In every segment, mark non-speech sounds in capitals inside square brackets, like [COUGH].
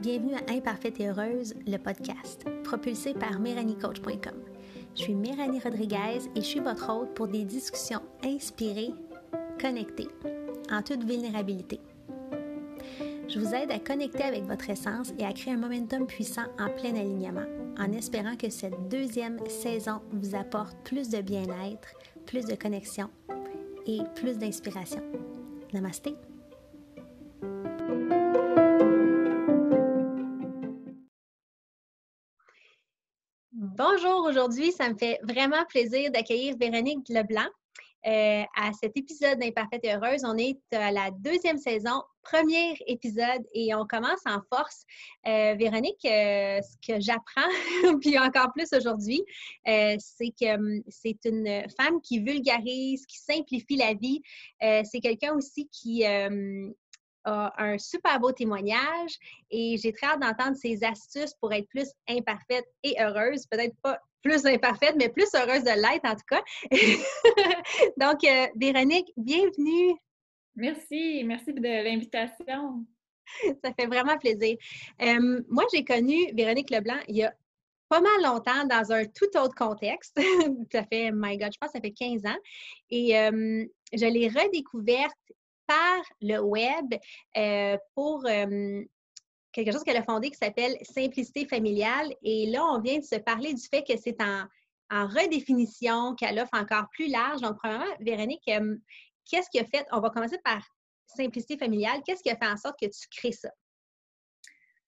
Bienvenue à Imparfaite et Heureuse, le podcast, propulsé par MéranieCoach.com. Je suis Méranie Rodriguez et je suis votre hôte pour des discussions inspirées, connectées, en toute vulnérabilité. Je vous aide à connecter avec votre essence et à créer un momentum puissant en plein alignement, en espérant que cette deuxième saison vous apporte plus de bien-être, plus de connexion et plus d'inspiration. Namasté! Bonjour, aujourd'hui, ça me fait vraiment plaisir d'accueillir Véronique Leblanc. Euh, à cet épisode d'Imparfaite et Heureuse. On est à la deuxième saison, premier épisode et on commence en force. Euh, Véronique, euh, ce que j'apprends, [LAUGHS] puis encore plus aujourd'hui, c'est que hum, c'est une femme qui vulgarise, qui simplifie la vie. c'est quelqu'un aussi qui hum, a un super beau témoignage et j'ai très hâte d'entendre ses astuces pour être plus imparfaite et heureuse. Peut-être pas plus imparfaite, mais plus heureuse de l'être en tout cas. [LAUGHS] Donc, euh, Véronique, bienvenue. Merci, merci de l'invitation. Ça fait vraiment plaisir. Euh, moi, j'ai connu Véronique Leblanc il y a pas mal longtemps dans un tout autre contexte. [LAUGHS] ça fait, my God, je pense que ça fait 15 ans. Et euh, je l'ai redécouverte par le web pour quelque chose qu'elle a fondé qui s'appelle Simplicité familiale. Et là, on vient de se parler du fait que c'est en, redéfinition, qu'elle offre encore plus large. Donc, premièrement, Véronique, euh, qu'est-ce qui a fait, on va commencer par Simplicité familiale, qu'est-ce qui a fait en sorte que tu crées ça?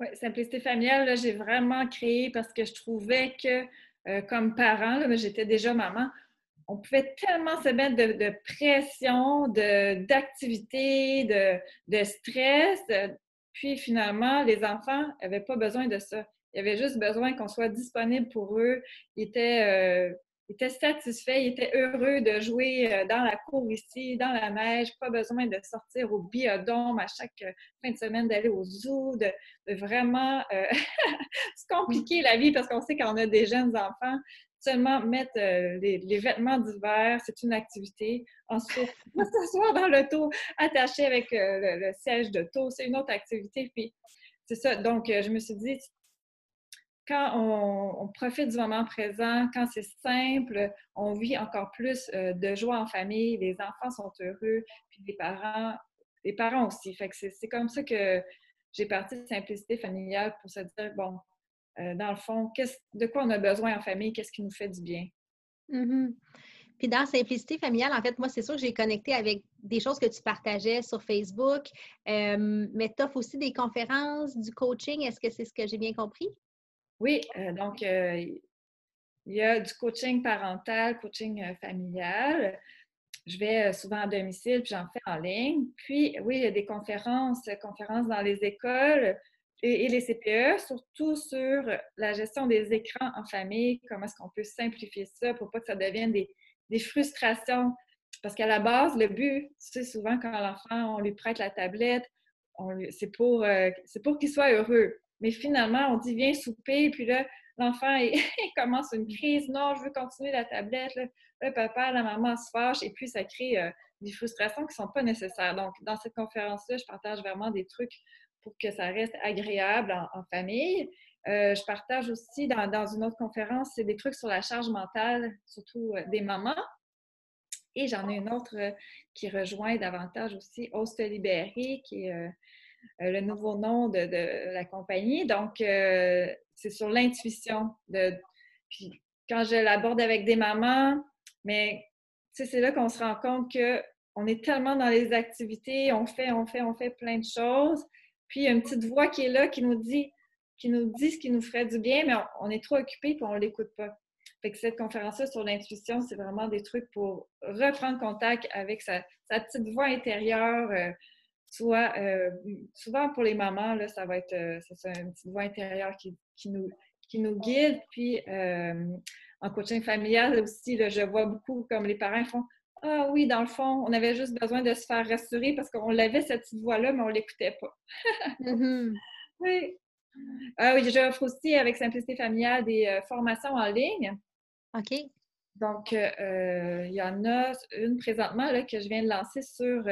Oui, Simplicité familiale, j'ai vraiment créé parce que je trouvais que, euh, comme parent, j'étais déjà maman, on pouvait tellement se mettre de, pression, d'activité, de, de, stress, puis finalement, les enfants n'avaient pas besoin de ça. Ils avaient juste besoin qu'on soit disponible pour eux. Ils étaient, euh, satisfaits, ils étaient heureux de jouer euh, dans la cour ici, dans la neige, pas besoin de sortir au biodôme à chaque euh, fin de semaine, d'aller au zoo, de, vraiment [LAUGHS] se compliquer la vie parce qu'on sait qu'on a des jeunes enfants seulement mettre euh, les, vêtements d'hiver, c'est une activité. Ensuite, s'asseoir dans l'auto attaché avec euh, le, siège d'auto, c'est une autre activité. Puis, c'est ça. Donc, euh, je me suis dit, quand on, profite du moment présent, quand c'est simple, on vit encore plus de joie en famille, les enfants sont heureux, puis les parents, les parents aussi. Fait que c'est comme ça que j'ai parti de simplicité familiale pour se dire, bon, euh, dans le fond, de quoi on a besoin en famille, qu'est-ce qui nous fait du bien? Mm-hmm. Puis dans Simplicité familiale, en fait, moi, c'est sûr que j'ai connecté avec des choses que tu partageais sur Facebook, euh, mais tu offres aussi des conférences, du coaching. Est-ce que c'est ce que j'ai bien compris? Oui, euh, donc il y a du coaching parental, coaching familial. Je vais souvent à domicile, puis j'en fais en ligne. Puis, oui, il y a des conférences, conférences dans les écoles, et, les CPE, surtout sur la gestion des écrans en famille, comment est-ce qu'on peut simplifier ça pour pas que ça devienne des, frustrations? Parce qu'à la base, le but, sais, souvent quand l'enfant, on lui prête la tablette, c'est pour, euh, pour qu'il soit heureux. Mais finalement, on dit viens souper, puis là, l'enfant, [LAUGHS] commence une crise. Non, je veux continuer la tablette. Le papa, la maman se fâche, et puis ça crée euh, des frustrations qui ne sont pas nécessaires. Donc, dans cette conférence-là, je partage vraiment des trucs pour que ça reste agréable en, famille. Euh, je partage aussi dans, une autre conférence, c'est des trucs sur la charge mentale, surtout euh, des mamans. Et j'en ai une autre euh, qui rejoint davantage aussi Host Libéré, qui est le nouveau nom de, la compagnie. Donc, c'est sur l'intuition. Puis, quand je l'aborde avec des mamans, mais c'est là qu'on se rend compte qu'on est tellement dans les activités, on fait, on fait, on fait plein de choses, puis il y a une petite voix qui est là qui nous dit, qui nous dit ce qui nous ferait du bien, mais on, est trop occupé et on ne l'écoute pas. Fait que cette conférence-là sur l'intuition, c'est vraiment des trucs pour reprendre contact avec sa, petite voix intérieure. Euh, soit, euh, souvent pour les mamans, là, ça va être euh, une petite voix intérieure qui, nous, qui nous guide. Puis en coaching familial aussi, là, je vois beaucoup comme les parents font ah oui, dans le fond, on avait juste besoin de se faire rassurer parce qu'on l'avait cette petite voix-là, mais on ne l'écoutait pas. Mm-hmm. [LAUGHS] Oui. Ah oui, j'offre aussi avec Simplicité familiale des euh, formations en ligne. OK. Donc, il y en a une présentement là, que je viens de lancer sur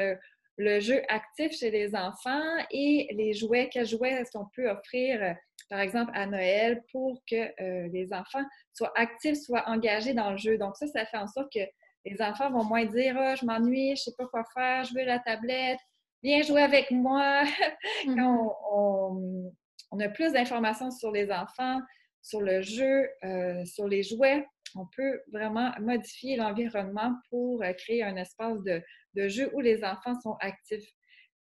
le jeu actif chez les enfants et les jouets. Quels jouets est-ce qu'on peut offrir, par exemple, à Noël pour que les enfants soient actifs, soient engagés dans le jeu? Donc, ça, ça fait en sorte que les enfants vont moins dire ah, je m'ennuie, je ne sais pas quoi faire, je veux la tablette, viens jouer avec moi. [LAUGHS] Quand mm-hmm. on, a plus d'informations sur les enfants, sur le jeu, euh, sur les jouets, on peut vraiment modifier l'environnement pour euh, créer un espace de, jeu où les enfants sont actifs.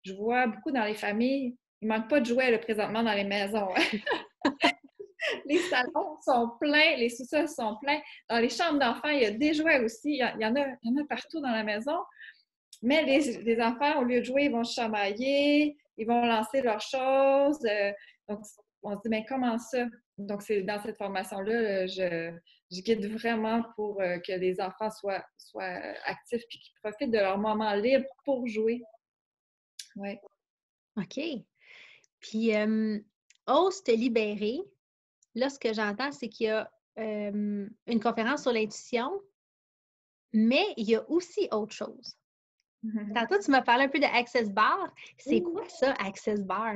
Je vois beaucoup dans les familles, il ne manque pas de jouets présentement dans les maisons. [LAUGHS] [LAUGHS] les salons sont pleins, les sous-sols sont pleins. Dans les chambres d'enfants, il y a des jouets aussi. Il y, en a, il y en a partout dans la maison. Mais les, enfants, au lieu de jouer, ils vont chamailler, ils vont lancer leurs choses. Euh, donc, on se dit, mais comment ça? Donc, c'est dans cette formation-là, je, je, guide vraiment pour euh, que les enfants soient, soient actifs et qu'ils profitent de leur moment libre pour jouer. Oui. OK. Puis, euh, ose te libérer. Là, ce que j'entends, c'est qu'il y a une conférence sur l'intuition, mais il y a aussi autre chose. Mm-hmm. Tantôt, tu m'as parlé un peu de Access Bar. C'est quoi ça, Access Bar?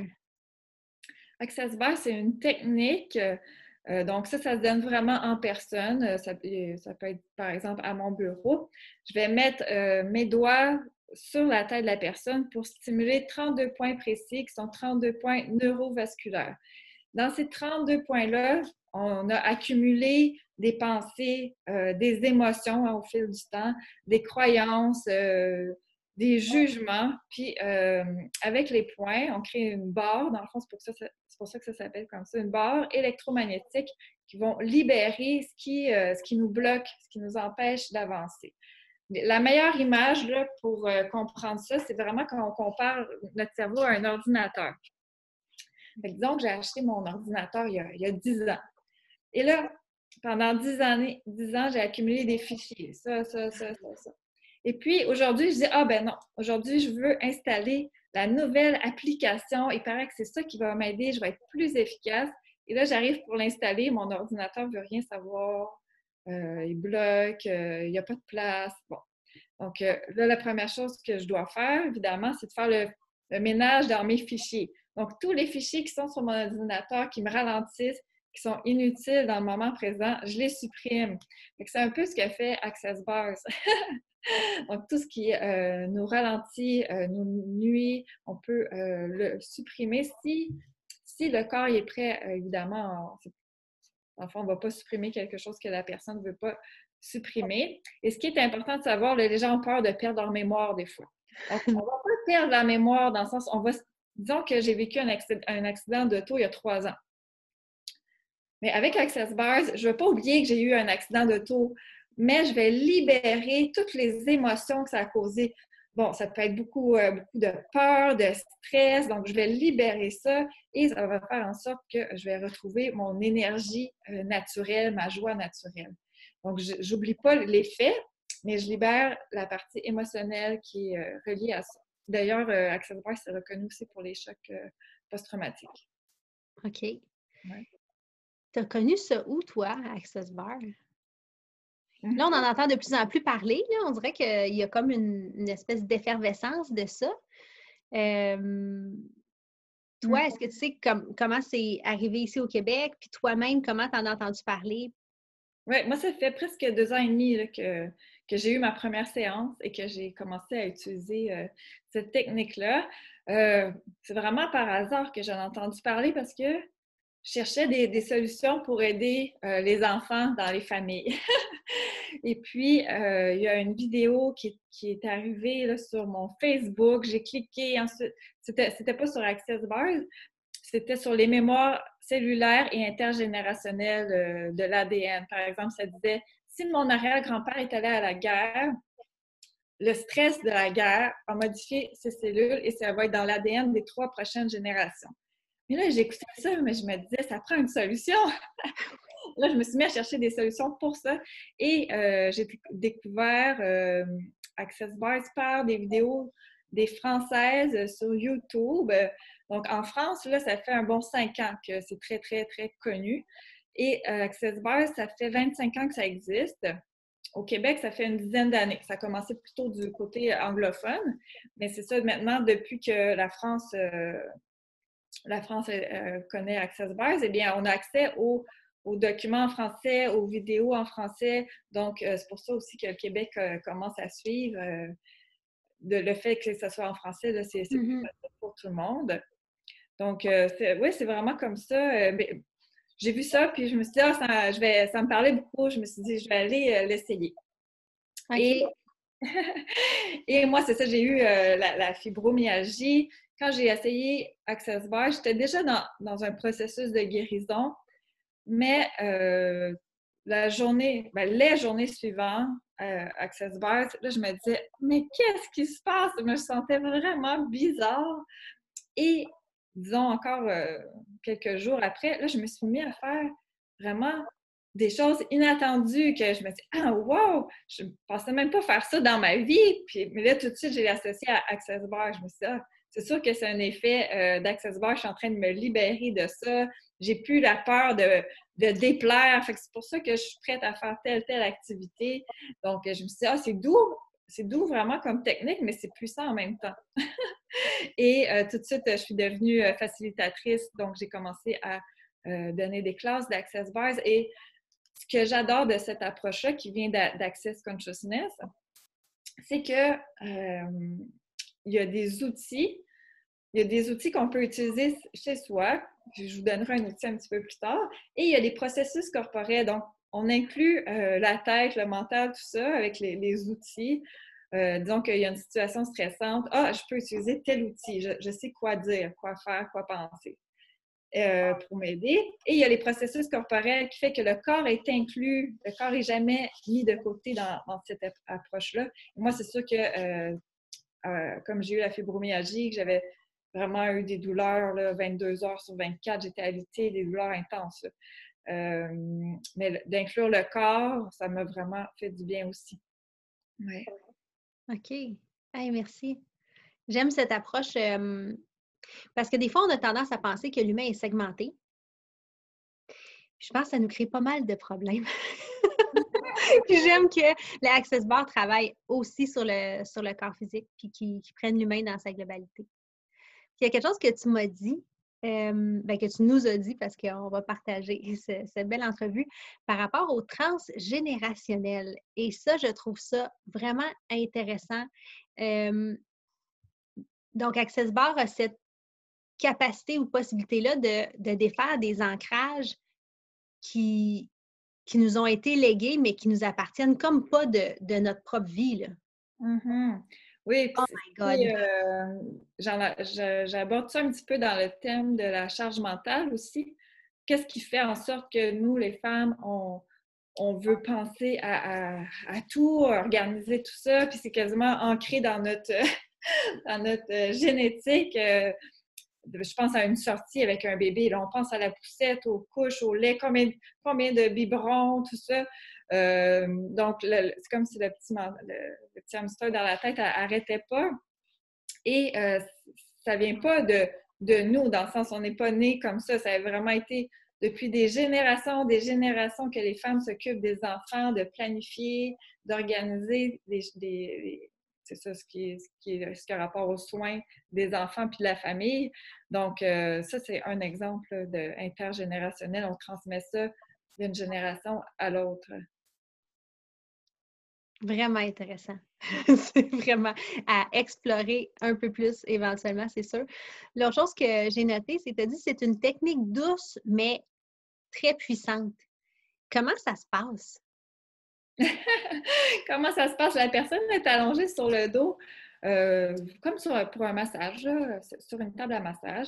Access Bar, c'est une technique. Euh, donc, ça, ça se donne vraiment en personne. Euh, ça, ça, peut être, par exemple, à mon bureau. Je vais mettre euh, mes doigts sur la tête de la personne pour stimuler 32 points précis qui sont 32 points neurovasculaires. Dans ces 32 points-là, on a accumulé des pensées, des émotions hein, au fil du temps, des croyances, des jugements. Puis euh, avec les points, on crée une barre, dans le fond, c'est pour, ça, que ça s'appelle comme ça, une barre électromagnétique qui vont libérer ce qui, euh, ce qui nous bloque, ce qui nous empêche d'avancer. La meilleure image là, pour euh, comprendre ça, c'est vraiment quand on compare notre cerveau à un ordinateur. Disons que j'ai acheté mon ordinateur il y, a, il y a 10 ans. Et là, pendant 10 années, 10 ans, j'ai accumulé des fichiers. Ça, ça, ça, ça, ça. Et puis aujourd'hui, je dis Ah ben non, aujourd'hui, je veux installer la nouvelle application. Il paraît que c'est ça qui va m'aider, je vais être plus efficace. Et là, j'arrive pour l'installer, mon ordinateur ne veut rien savoir. Euh, il bloque, euh, il n'y a pas de place. Bon. Donc euh, là, la première chose que je dois faire, évidemment, c'est de faire le, ménage dans mes fichiers. Donc, tous les fichiers qui sont sur mon ordinateur, qui me ralentissent, qui sont inutiles dans le moment présent, je les supprime. C'est un peu ce que fait Access Bars. [LAUGHS] Donc, tout ce qui euh, nous ralentit, euh, nous nuit, on peut euh, le supprimer si, si le corps est prêt, évidemment. Enfin, on ne va pas supprimer quelque chose que la personne ne veut pas supprimer. Et ce qui est important de savoir, les gens ont peur de perdre leur mémoire des fois. Donc, on ne va pas perdre la mémoire dans le sens, on va, disons que j'ai vécu un accident, un accident d'auto il y a trois ans. Mais avec Access Bars, je ne veux pas oublier que j'ai eu un accident d'auto mais je vais libérer toutes les émotions que ça a causé. Bon, ça peut être beaucoup, euh, beaucoup de peur, de stress, donc je vais libérer ça et ça va faire en sorte que je vais retrouver mon énergie euh, naturelle, ma joie naturelle. Donc, je n'oublie pas l'effet, mais je libère la partie émotionnelle qui est euh, reliée à ça. D'ailleurs, Access Bar, c'est reconnu aussi pour les chocs post-traumatiques. OK. Tu as connu ça où, toi, Access Bar? Là, on en entend de plus en plus parler. On dirait qu'il y a comme une, espèce d'effervescence de ça. toi, mm. est-ce que tu sais comment c'est arrivé ici au Québec? Puis toi-même, comment tu en as entendu parler? Oui, moi, ça fait presque deux ans et demi que, que j'ai eu ma première séance et que j'ai commencé à utiliser euh, cette technique-là. Euh, c'est vraiment par hasard que j'en ai entendu parler parce que je cherchais des, solutions pour aider euh, les enfants dans les familles. [LAUGHS] Et puis, il y a une vidéo qui, est arrivée sur mon Facebook. J'ai cliqué ensuite. C'était pas sur Access Bars, c'était sur les mémoires cellulaires et intergénérationnelles de l'ADN. Par exemple, ça disait si mon arrière-grand-père est allé à la guerre, le stress de la guerre a modifié ses cellules et ça va être dans l'ADN des trois prochaines générations. Mais là, j'écoutais ça, mais je me disais, ça prend une solution. [LAUGHS] là, je me suis mis à chercher des solutions pour ça. Et euh, j'ai découvert euh, Access Bars par des vidéos des Françaises sur YouTube. Donc, en France, là, ça fait un bon cinq ans que c'est très, très, très connu. Et euh, ça fait 25 ans que ça existe. au Québec, ça fait une dizaine d'années. Ça a commencé plutôt du côté anglophone, mais c'est ça maintenant, depuis que la France, euh, la France euh, connaît Access Bars, eh bien, on a accès aux, documents en français, aux vidéos en français. Donc, c'est pour ça aussi que le Québec commence à suivre. De, le fait que ça soit en français, c'est mm-hmm. pour tout le monde. Donc, oui, c'est vraiment comme ça j'ai vu ça, puis je me suis dit, ah, ça, je vais, ça me parlait beaucoup. Je me suis dit, je vais aller euh, l'essayer. [LAUGHS] Et, moi, c'est ça, j'ai eu euh, la, fibromyalgie. Quand j'ai essayé Access Bar, j'étais déjà dans, un processus de guérison, mais euh, la journée, ben, les journées suivantes, Access Bar, là, je me disais, mais qu'est-ce qui se passe? Je me sentais vraiment bizarre. Et disons encore euh, quelques jours après, là, je me suis mis à faire vraiment des choses inattendues que je me dis Ah, wow! Je ne pensais même pas faire ça dans ma vie. Puis, mais là, tout de suite, j'ai associé à Access Bar. Je me suis dit ah, c'est sûr que c'est un effet euh. Je suis en train de me libérer de ça. J'ai plus la peur de, de déplaire. Fait c'est pour ça que je suis prête à faire telle, telle activité. Donc, je me suis dit Ah, c'est doux c'est doux vraiment comme technique, mais c'est puissant en même temps. Et euh, tout de suite, je suis devenue euh, facilitatrice, donc j'ai commencé à euh, donner des classes d'Access Bars. Et ce que j'adore de cette approche-là, qui vient d'Access Consciousness, c'est que il y a des outils, il y a des outils qu'on peut utiliser chez soi. Je vous donnerai un outil un petit peu plus tard. Et il y a des processus corporels. Donc, on inclut euh, la tête, le mental, tout ça avec les, outils. Euh, disons qu'il y a une situation stressante. Ah, je peux utiliser tel outil. Je, sais quoi dire, quoi faire, quoi penser euh, pour m'aider. Et il y a les processus corporels qui fait que le corps est inclus. Le corps n'est jamais mis de côté dans, cette approche-là. Moi, c'est sûr que comme j'ai eu la fibromyalgie, j'avais vraiment eu des douleurs là, 22 heures sur 24, j'étais habitée, des douleurs intenses. Euh, mais d'inclure le corps, ça m'a vraiment fait du bien aussi. Ouais. OK. merci. J'aime cette approche parce que des fois, on a tendance à penser que l'humain est segmenté. Je pense que ça nous crée pas mal de problèmes. [LAUGHS] j'aime que l'Access Bar travaille aussi sur le, sur le corps physique puis qui, qui prenne l'humain dans sa globalité. il y a quelque chose que tu m'as dit ben, que tu nous as dit, parce qu'on va partager [LAUGHS] cette belle entrevue, par rapport au transgénérationnel. Et ça, je trouve ça vraiment intéressant. donc, Access Bar a cette capacité ou possibilité-là de, défaire des ancrages qui, qui nous ont été légués, mais qui nous appartiennent comme pas de, notre propre vie. Là. Mmh oui, oh euh, j'aborde ça un petit peu dans le thème de la charge mentale aussi. Qu'est-ce qui fait en sorte que nous, les femmes, on, on veut penser à, à, tout, organiser tout ça, puis c'est quasiment ancré dans notre, [LAUGHS] dans notre euh, génétique. Euh, je pense à une sortie avec un bébé, là, on pense à la poussette, aux couches, au lait, combien, combien de biberons, tout ça. Euh, donc, c'est comme si le petit, le, hamster dans la tête n'arrêtait pas. Et euh, ça vient pas de, de, nous, dans le sens, on n'est pas né comme ça. Ça a vraiment été depuis des générations, des générations que les femmes s'occupent des enfants, de planifier, d'organiser des, c'est ça ce qui, est, ce, qui est, ce qui a rapport aux soins des enfants puis de la famille. Donc, euh, ça, c'est un exemple intergénérationnel. On transmet ça d'une génération à l'autre. Vraiment intéressant. [LAUGHS] c'est vraiment à explorer un peu plus éventuellement, c'est sûr. L'autre chose que j'ai notée, c'est que tu dit c'est une technique douce, mais très puissante. Comment ça se passe? [LAUGHS] Comment ça se passe? La personne est allongée sur le dos, euh, comme pour un massage, sur une table à massage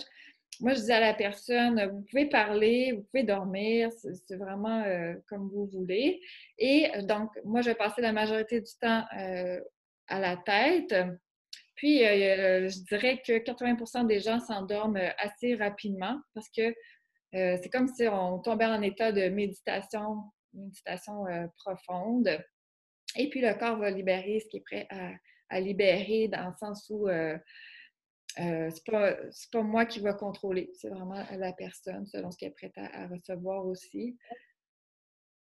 moi, je dis à la personne, vous pouvez parler, vous pouvez dormir, c'est vraiment euh, comme vous voulez. Et euh, donc, moi, je vais la majorité du temps euh, à la tête. Puis, je dirais que 80% des gens s'endorment assez rapidement parce que c'est comme si on tombait en état de méditation, méditation profonde. Et puis, le corps va libérer ce qui est prêt à libérer dans le sens où euh, c'est pas, pas moi qui va contrôler, c'est vraiment la personne selon ce qu'elle est prête à, recevoir aussi.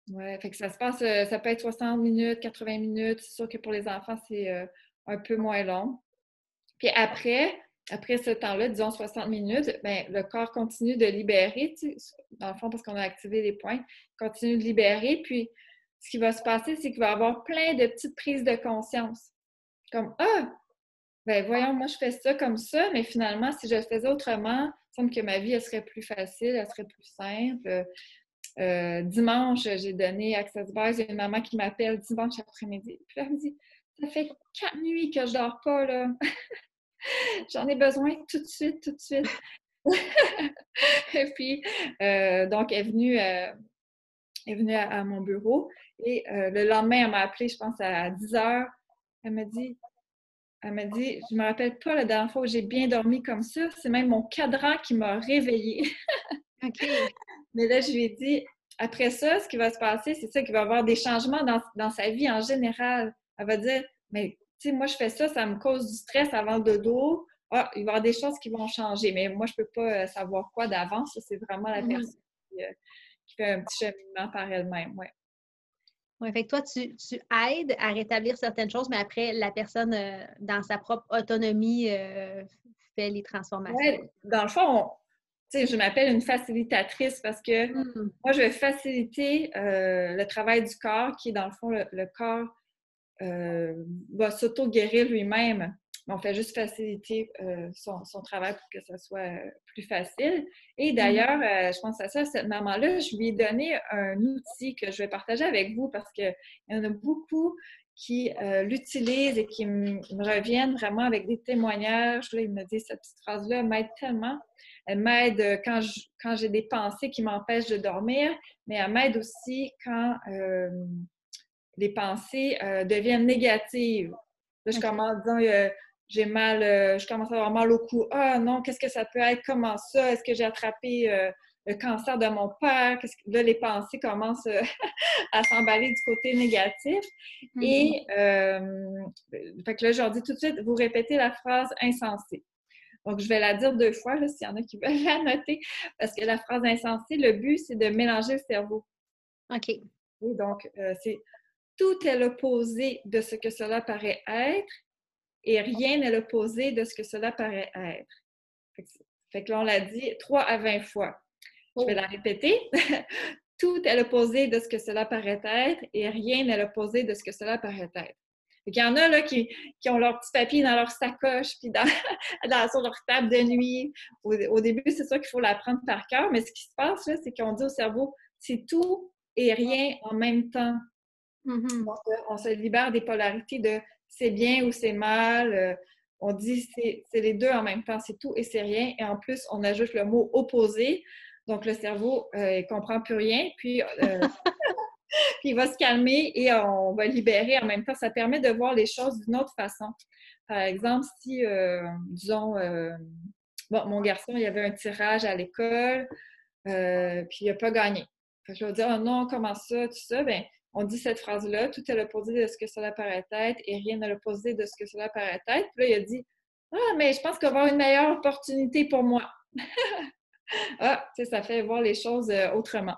Oui, fait que ça se passe, euh, ça peut être 60 minutes, 80 minutes. C'est sûr que pour les enfants, c'est euh, un peu moins long. Puis après, après ce temps-là, disons 60 minutes, bien, le corps continue de libérer, dans le fond, parce qu'on a activé les points, continue de libérer. Puis ce qui va se passer, c'est qu'il va y avoir plein de petites prises de conscience. Comme Ah, ben voyons, moi je fais ça comme ça, mais finalement, si je le faisais autrement, il semble que ma vie, elle serait plus facile, elle serait plus simple. Euh, dimanche, j'ai donné Access Bars. Il y a une maman qui m'appelle dimanche après-midi. Puis elle me dit Ça fait quatre nuits que je dors pas, là. [LAUGHS] J'en ai besoin tout de suite, tout de suite. [LAUGHS] et puis, euh, donc, elle est venue, euh, est venue à, mon bureau. Et le lendemain, elle m'a appelé, je pense, à 10 heures. Elle m'a dit elle m'a dit, je me rappelle pas la dernière fois où j'ai bien dormi comme ça. C'est même mon cadran qui m'a réveillée. [LAUGHS] OK. Mais là, je lui ai dit, après ça, ce qui va se passer, c'est ça qu'il va y avoir des changements dans, sa vie en général. Elle va dire, mais tu sais, moi, je fais ça, ça me cause du stress avant le dodo. Ah, il va y avoir des choses qui vont changer, mais moi, je ne peux pas euh, savoir quoi d'avance. C'est vraiment la personne euh, qui, fait un petit cheminement par elle-même. Ouais. Oui, fait que toi, tu, aides à rétablir certaines choses, mais après, la personne, euh, dans sa propre autonomie, fait les transformations. Ouais, dans le fond, je m'appelle une facilitatrice parce que mm. moi, je vais faciliter euh, le travail du corps, qui est dans le fond, le, corps euh, va s'auto-guérir lui-même. On fait juste faciliter euh, son, travail pour que ça soit plus facile. Et mm. d'ailleurs, je pense à ça, cette maman-là, je lui ai donné un outil que je vais partager avec vous parce qu'il y en a beaucoup qui l'utilisent et qui me reviennent vraiment avec des témoignages. Là, il me dit cette petite phrase-là m'aide tellement. Elle m'aide euh, quand, quand j'ai des pensées qui m'empêchent de dormir, mais elle m'aide aussi quand euh, les pensées euh, deviennent négatives. Là, je commence à dire, j'ai mal, je commence à avoir mal au cou. Ah non, qu'est-ce que ça peut être? Comment ça? Est-ce que j'ai attrapé le cancer de mon père? là, les pensées commencent [LAUGHS] à s'emballer du côté négatif. Et mm-hmm. fait que là, je leur dis tout de suite, vous répétez la phrase insensée. Donc, je vais la dire deux fois, s'il y en a qui [LAUGHS] veulent la noter, parce que la phrase insensée, le but, c'est de mélanger le cerveau. OK. donc, euh, c'est tout est l'opposé de ce que cela paraît être et rien n'est l'opposé de ce que cela paraît être. Fait que, là, on l'a dit trois à vingt fois. Je vais oh. la répéter. [LAUGHS] tout est l'opposé de ce que cela paraît être et rien n'est l'opposé de ce que cela paraît être. Il y en a là, qui, ont leur petit papier dans leur sacoche, puis dans, [LAUGHS] sur leur table de nuit. Au, début, c'est sûr qu'il faut l'apprendre par cœur, mais ce qui se passe, là, c'est qu'on dit au cerveau, c'est tout et rien en même temps. Mm-hmm. Euh, on se libère des polarités de c'est bien ou c'est mal. Euh, on dit c'est les deux en même temps, c'est tout et c'est rien. Et en plus, on ajoute le mot opposé. Donc, le cerveau euh, ne comprend plus rien. Puis, [LAUGHS] puis il va se calmer et on va libérer en même temps. Ça permet de voir les choses d'une autre façon. Par exemple, si, euh, disons, euh, bon, mon garçon, il y avait un tirage à l'école, euh, puis il n'a pas gagné. je vais dire, oh non, comment ça, tout ça? Bien, on dit cette phrase-là, tout est l'opposé de ce que cela paraît être et rien n'est l'opposé de ce que cela paraît être. Puis là, il a dit, ah, mais je pense qu'il va y avoir une meilleure opportunité pour moi. [LAUGHS] ah, tu sais, ça fait voir les choses autrement.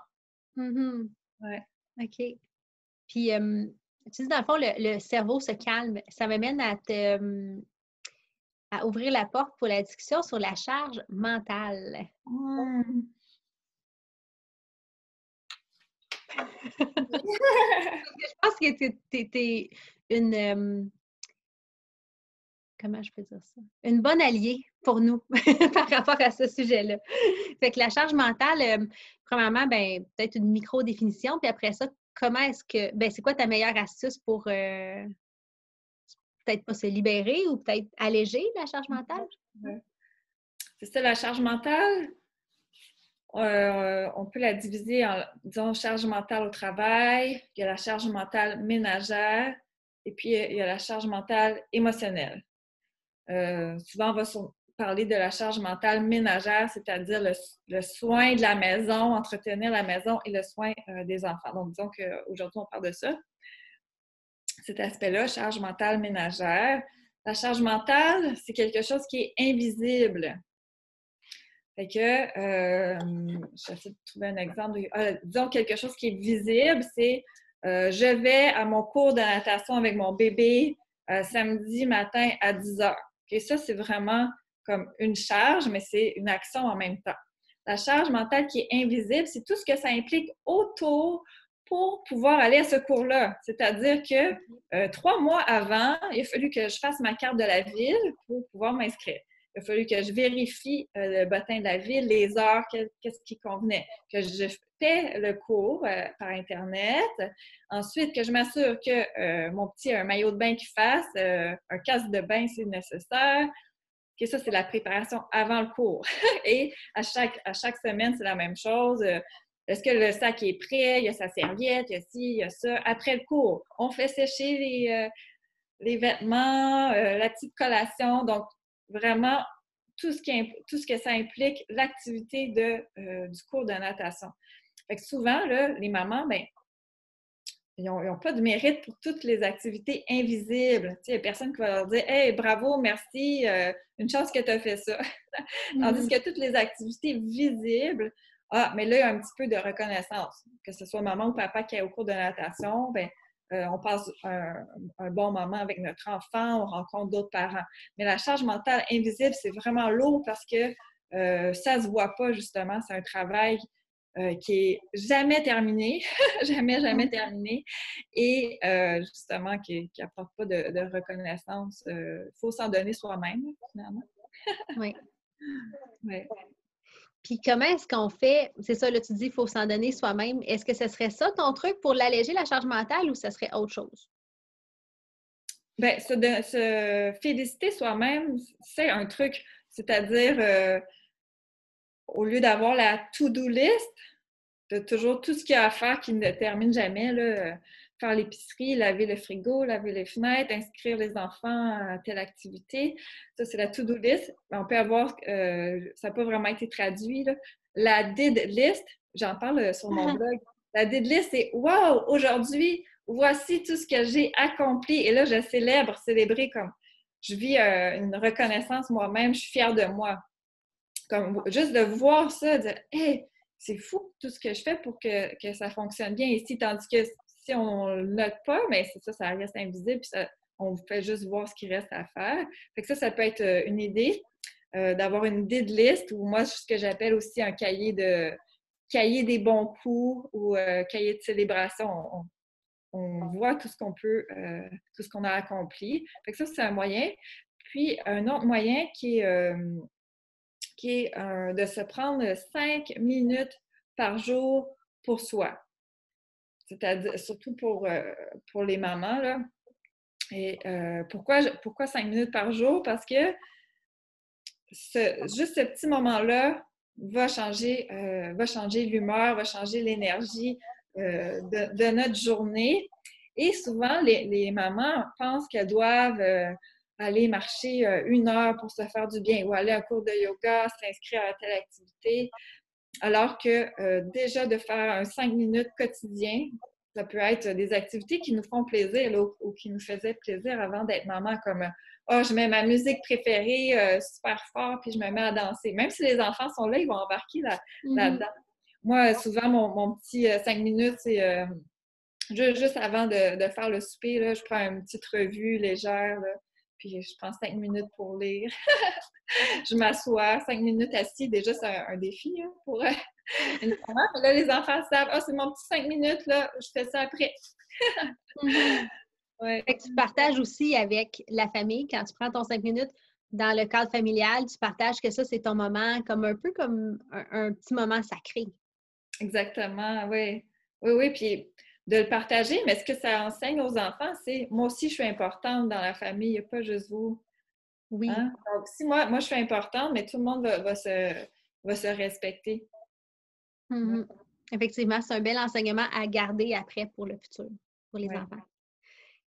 Mm ouais. OK. Puis, tu dis, dans le fond, le, cerveau se calme. Ça m'amène à te, à ouvrir la porte pour la discussion sur la charge mentale. Mmh. Je pense que tu es, une. comment je peux dire ça? Une bonne alliée pour nous [LAUGHS] par rapport à ce sujet-là. Fait que la charge mentale, premièrement, ben, peut-être une micro-définition, puis après ça, comment est-ce que, ben, c'est quoi ta meilleure astuce pour euh, peut-être pas se libérer ou peut-être alléger la charge mentale? C'est ça, la charge mentale? Euh, on peut la diviser en, disons, charge mentale au travail, il y a la charge mentale ménagère, et puis il y a la charge mentale émotionnelle. Euh, souvent, on va parler de la charge mentale ménagère, c'est-à-dire le, soin de la maison, entretenir la maison et le soin euh, des enfants. Donc, disons qu'aujourd'hui, on parle de ça. Cet aspect-là, charge mentale ménagère. La charge mentale, c'est quelque chose qui est invisible. Fait que, euh, j'essaie de trouver un exemple. Ah, disons quelque chose qui est visible, c'est euh, je vais à mon cours de natation avec mon bébé euh, samedi matin à 10 heures. Et ça, c'est vraiment comme une charge, mais c'est une action en même temps. La charge mentale qui est invisible, c'est tout ce que ça implique autour pour pouvoir aller à ce cours-là. C'est-à-dire que euh, trois mois avant, il a fallu que je fasse ma carte de la ville pour pouvoir m'inscrire. Il a fallu que je vérifie euh, le bottin de la ville, les heures, qu'est-ce qui convenait, que je fais le cours euh, par Internet. Ensuite, que je m'assure que mon petit a un maillot de bain qui fasse, un casque de bain si nécessaire. Que ça, c'est la préparation avant le cours. [LAUGHS] Et à chaque, à chaque semaine, c'est la même chose. Est-ce que le sac est prêt? Il y a sa serviette, il y a ci, il y a ça. Après le cours, on fait sécher les, euh, les vêtements, euh, la petite collation. Donc, vraiment, tout ce, qui, tout ce que ça implique, l'activité euh, du cours de natation. Fait que souvent, là, les mamans, ben, ils n'ont pas de mérite pour toutes les activités invisibles. Il n'y a personne qui va leur dire Hey, bravo, merci, une chance que tu as fait ça. [LAUGHS] Tandis mm-hmm. que toutes les activités visibles, ah, mais là, il y a un petit peu de reconnaissance. Que ce soit maman ou papa qui est au cours de natation, ben, euh, on passe un, bon moment avec notre enfant, on rencontre d'autres parents. Mais la charge mentale invisible, c'est vraiment lourd parce que euh, ça ne se voit pas, justement. C'est un travail euh, qui est jamais terminé, [LAUGHS] jamais, jamais terminé, et justement qui n'apporte pas de, reconnaissance. Il faut s'en donner soi-même, finalement. oui. [LAUGHS] Ouais. Puis comment est-ce qu'on fait, c'est ça, là, tu dis, il faut s'en donner soi-même. Est-ce que ce serait ça ton truc pour l'alléger, la charge mentale, ou ce serait autre chose? Bien, se, féliciter soi-même, c'est un truc. C'est-à-dire, euh, au lieu d'avoir la to-do list, de toujours tout ce qu'il y a à faire qui ne termine jamais, là, faire l'épicerie, laver le frigo, laver les fenêtres, inscrire les enfants à telle activité. Ça, c'est la to-do list. On peut avoir, euh, ça n'a pas vraiment été traduit, la did list, j'en parle euh, sur mon [LAUGHS] blog. La did list, c'est Wow, aujourd'hui, voici tout ce que j'ai accompli. Et là, je célèbre, célébrer comme je vis euh, une reconnaissance moi-même, je suis fière de moi. Comme juste de voir ça, de Hey, c'est fou tout ce que je fais pour que, que ça fonctionne bien ici. Tandis que si on ne le note pas, mais c'est ça, ça reste invisible, puis on vous fait juste voir ce qu'il reste à faire. Fait que ça, ça peut être euh, une idée, euh, d'avoir une idée de liste, ou moi, ce que j'appelle aussi un cahier de cahier des bons coups ou euh, cahier de célébration. On, voit tout ce qu'on peut, tout ce qu'on a accompli. Fait que ça, c'est un moyen. Puis, un autre moyen qui est, qui est de se prendre cinq minutes par jour pour soi c'est-à-dire surtout pour, euh, pour les mamans. Là. Et euh, pourquoi, pourquoi cinq minutes par jour? Parce que juste ce petit moment-là va changer, euh, changer l'humeur, va changer l'énergie de, notre journée. Et souvent, les, les mamans pensent qu'elles doivent aller marcher une heure pour se faire du bien ou aller à cours de yoga, s'inscrire à telle activité. Alors que euh, déjà de faire un cinq minutes quotidien, ça peut être des activités qui nous font plaisir ou, qui nous faisaient plaisir avant d'être maman, comme oh, je mets ma musique préférée euh, super fort puis je me mets à danser. Même si les enfants sont là, ils vont embarquer mm-hmm. là-dedans. Moi, souvent, mon, petit euh, cinq minutes, c'est juste avant de, faire le souper, je prends une petite revue légère. Puis je prends cinq minutes pour lire. [LAUGHS] je m'assois cinq minutes assis. Déjà, c'est un, défi hein, pour euh, [LAUGHS] une maman. là, les enfants savent, ah, c'est mon petit cinq minutes, là, je fais ça après. [LAUGHS] tu partages aussi avec la famille, quand tu prends ton cinq minutes dans le cadre familial, tu partages que ça, c'est ton moment, comme un peu comme un, petit moment sacré. Exactement, oui. Oui, oui. Puis de le partager, mais ce que ça enseigne aux enfants, c'est moi aussi, je suis importante dans la famille, il n'y a pas juste vous. Oui. Hein? Donc, si moi, moi, je suis importante, mais tout le monde va, se, va se respecter. Mmh Effectivement, c'est un bel enseignement à garder après pour le futur, pour les enfants.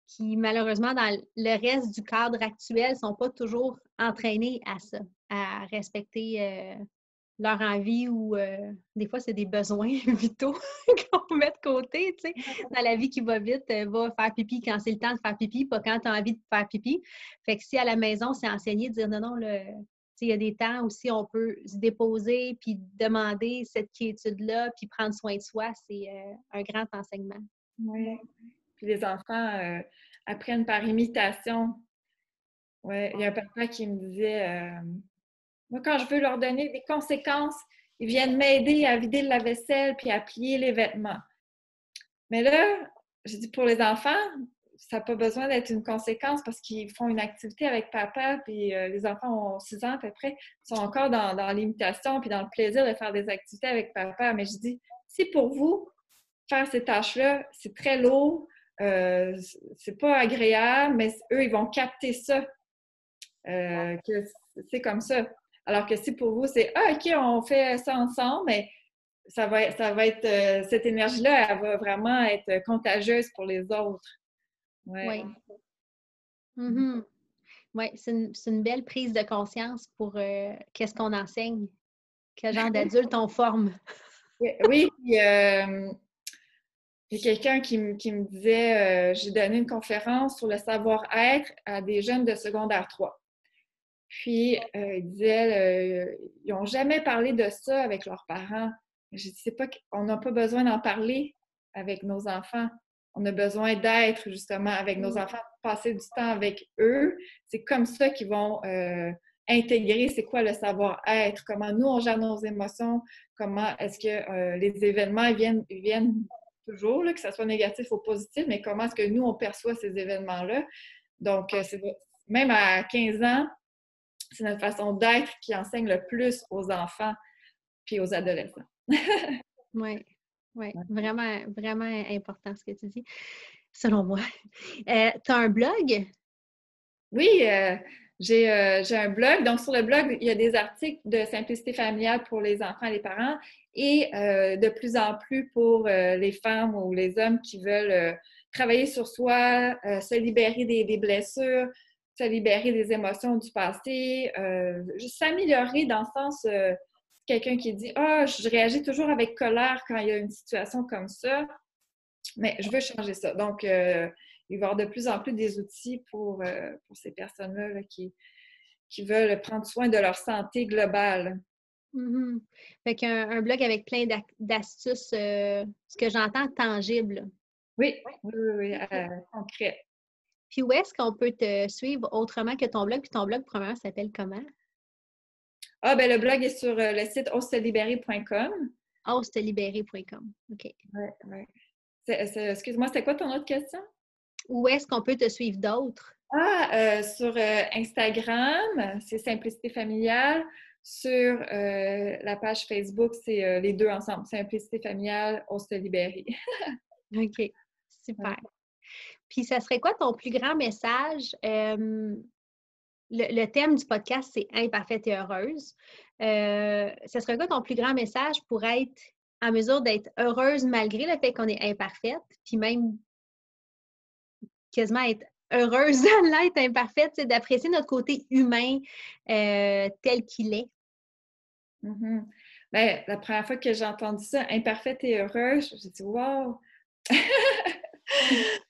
Qui, malheureusement, dans le reste du cadre actuel, ne sont pas toujours entraînés à ça, à respecter euh, leur envie ou euh, des fois, c'est des besoins [LAUGHS] vitaux qu'on met de côté, tu sais. [LAUGHS] Dans la vie qui va vite, euh, va faire pipi quand c'est le temps de faire pipi, pas quand tu as envie de faire pipi. Fait que si à la maison, c'est enseigné de dire non, non, le, il y a des temps aussi on peut se déposer puis demander cette quiétude-là, puis prendre soin de soi. C'est euh, un grand enseignement. Oui. Puis les enfants euh, apprennent par imitation. Oui, il y a un papa qui me disait Moi, quand je veux leur donner des conséquences, ils viennent m'aider à vider la vaisselle puis à plier les vêtements. Mais là, je dis pour les enfants, ça n'a pas besoin d'être une conséquence parce qu'ils font une activité avec papa, puis euh, les enfants ont 6 ans à peu près, sont encore dans, l'imitation, puis dans le plaisir de faire des activités avec papa. Mais je dis, si pour vous, faire ces tâches-là, c'est très lourd, euh, c'est pas agréable, mais eux, ils vont capter ça, euh, que c'est comme ça. Alors que si pour vous, c'est Ah, OK, on fait ça ensemble, mais ça va, ça va être, euh, cette énergie-là, elle va vraiment être contagieuse pour les autres. Oui. Mm-hmm. Oui, c'est une, belle prise de conscience pour euh, qu'est-ce qu'on enseigne, quel genre [LAUGHS] d'adulte on forme? oui, puis euh, il y a quelqu'un qui, me disait, j'ai donné une conférence sur le savoir-être à des jeunes de secondaire 3. Puis, il disait, ils n'ont jamais parlé de ça avec leurs parents. Je sais pas qu'on n'a pas besoin d'en parler avec nos enfants. On a besoin d'être justement avec nos mm. enfants, passer du temps avec eux. C'est comme ça qu'ils vont euh, intégrer c'est quoi le savoir-être, comment nous on gère nos émotions, comment est-ce que euh, les événements viennent, viennent toujours, que ce soit négatif ou positif, mais comment est-ce que nous on perçoit ces événements-là. Donc, euh, même à 15 ans, c'est notre façon d'être qui enseigne le plus aux enfants puis aux adolescents. [LAUGHS] oui, oui, vraiment, vraiment important ce que tu dis, selon moi. Euh, tu as un blog? Oui, euh, euh, j'ai un blog. Donc, sur le blog, il y a des articles de simplicité familiale pour les enfants et les parents et de plus en plus pour les femmes ou les hommes qui veulent travailler sur soi, se libérer des, des, blessures, se libérer des émotions du passé, juste s'améliorer dans le sens quelqu'un qui dit Ah, je réagis toujours avec colère quand il y a une situation comme ça, mais je veux changer ça. Donc, euh, il va y avoir de plus en plus des outils pour, euh, pour ces personnes-là qui, qui veulent prendre soin de leur santé globale. Mm-hmm. Fait qu'un un blog avec plein d'astuces, euh, ce que j'entends, tangible. Oui, oui, oui, concret. Puis où est-ce qu'on peut te suivre autrement que ton blog? Puis ton blog, premièrement, s'appelle comment? Ah, ben le blog est sur euh, le site ostelibéré.com. Ostelibéré.com, OK. Oui, oui. Excuse-moi, c'était quoi ton autre question? Où est-ce qu'on peut te suivre d'autres? Ah, euh, sur euh, Instagram, c'est Simplicité familiale. Sur la page Facebook, c'est les deux ensemble. Simplicité familiale, on se [LAUGHS] OK, super. Puis, ça serait quoi ton plus grand message? Le, thème du podcast, c'est imparfaite et heureuse. Euh, ce serait quoi ton plus grand message pour être en mesure d'être heureuse malgré le fait qu'on est imparfaite, puis même quasiment être heureuse [LAUGHS] dans l'être imparfaite, c'est d'apprécier notre côté humain euh, tel qu'il est? Mm-hmm. Bien, la première fois que j'ai entendu ça, imparfaite et heureuse, j'ai dit wow!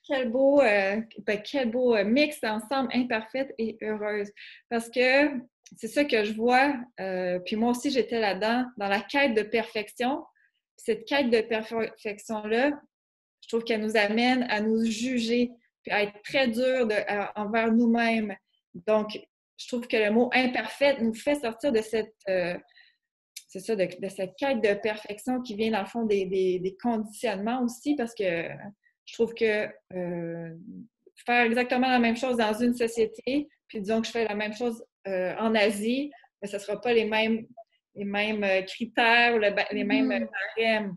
Quel beau, euh, ben, quel beau euh, mix ensemble, imparfaite et heureuse. Parce que c'est ça que je vois. Euh, puis moi aussi, j'étais là-dedans, dans la quête de perfection. Cette quête de perfection-là, je trouve qu'elle nous amène à nous juger, puis à être très dur envers nous-mêmes. Donc, je trouve que le mot imparfaite nous fait sortir de cette, ça, de, cette quête de perfection qui vient dans le fond des, des conditionnements aussi, parce que je trouve que euh, faire exactement la même chose dans une société, puis disons que je fais la même chose euh, en Asie, mais ce ne sera pas les mêmes, les mêmes euh, critères ou les mêmes mm-hmm. barèmes.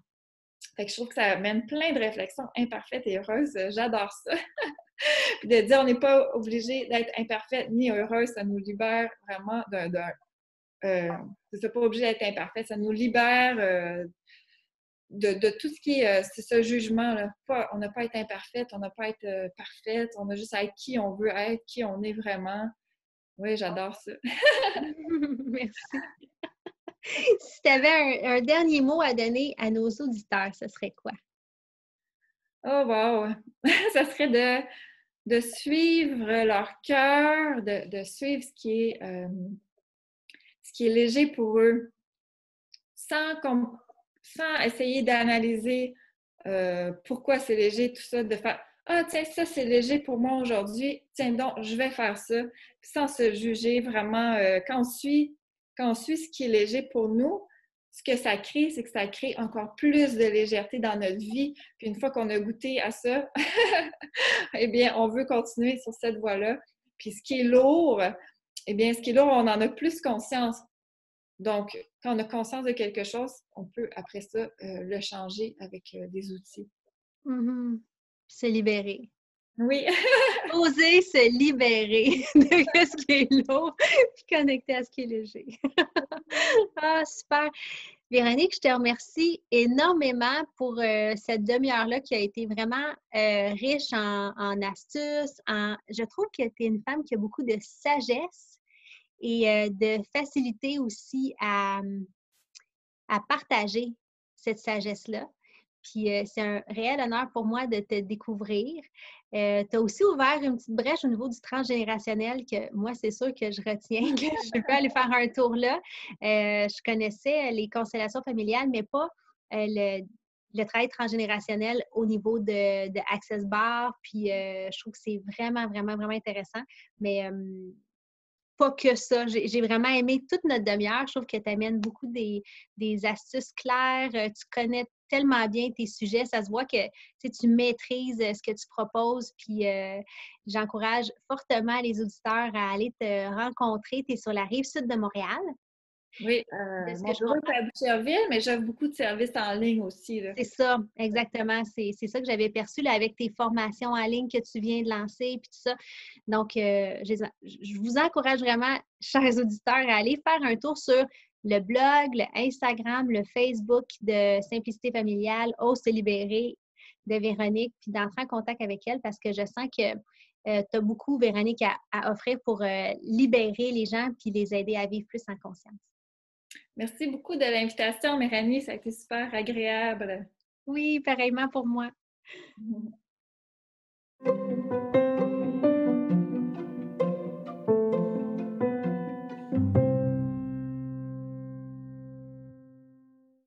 Fait que je trouve que ça amène plein de réflexions imparfaites et heureuses. J'adore ça. [LAUGHS] puis de dire on n'est pas obligé d'être imparfaite ni heureuse, ça nous libère vraiment d'un. Euh, c'est pas obligé d'être imparfait, ça nous libère de, tout ce qui est, euh, c'est ce jugement-là. on n'a pas à être imparfaite, on n'a pas à être euh, parfaite, on a juste à être qui on veut être, qui on est vraiment. Oui, j'adore ça. [LAUGHS] [LAUGHS] Merci. si tu avais un, dernier mot à donner à nos auditeurs, ce serait quoi? Oh, wow! [LAUGHS] ça serait de, de suivre leur cœur, de, suivre ce qui est. Euh, ce qui est léger pour eux, sans, sans essayer d'analyser euh, pourquoi c'est léger, tout ça, de faire Ah, tiens, ça c'est léger pour moi aujourd'hui, tiens donc, je vais faire ça, sans se juger vraiment. Euh, quand, on suit, quand on suit ce qui est léger pour nous, ce que ça crée, c'est que ça crée encore plus de légèreté dans notre vie. Puis une fois qu'on a goûté à ça, [LAUGHS] eh bien, on veut continuer sur cette voie-là. Puis ce qui est lourd, eh bien, ce qui est lourd, on en a plus conscience. Donc, quand on a conscience de quelque chose, on peut après ça euh, le changer avec euh, des outils. Mm-hmm. Se libérer. Oui. [LAUGHS] Oser se libérer [LAUGHS] de ce qui est lourd, puis connecter à ce qui est léger. [LAUGHS] ah, super. Véronique, je te remercie énormément pour euh, cette demi-heure-là qui a été vraiment riche en, en astuces. En... Je trouve que tu es une femme qui a beaucoup de sagesse et euh, de faciliter aussi à, à partager cette sagesse-là. Puis euh, c'est un réel honneur pour moi de te découvrir. Euh, tu as aussi ouvert une petite brèche au niveau du transgénérationnel que moi, c'est sûr que je retiens, que [LAUGHS] je peux aller faire un tour là. je connaissais les constellations familiales, mais pas le, le, travail transgénérationnel au niveau de, de Access Bar. Puis je trouve que c'est vraiment, vraiment, vraiment intéressant. Mais pas que ça. J'ai vraiment aimé toute notre demi-heure. Je trouve que tu amènes beaucoup des, astuces claires. Euh, tu connais tellement bien tes sujets. Ça se voit que tu maîtrises euh, ce que tu proposes. Puis euh, j'encourage fortement les auditeurs à aller te rencontrer. Tu es sur la rive sud de Montréal. Oui, euh, mon bureau est à Boucherville, mais j'offre beaucoup de services en ligne aussi. C'est ça, exactement. C'est ça que j'avais perçu là, avec tes formations en ligne que tu viens de lancer, puis tout ça. Donc, euh, je vous encourage vraiment, chers auditeurs, à aller faire un tour sur le blog, le Instagram, le Facebook de Simplicité familiale, Ose se libérer de Véronique, puis d'entrer en contact avec elle parce que je sens que euh, tu as beaucoup, Véronique, à, offrir pour euh, libérer les gens puis les aider à vivre plus en conscience. Merci beaucoup de l'invitation, Méranie. Ça a été super agréable. Oui, pareillement pour moi. [LAUGHS]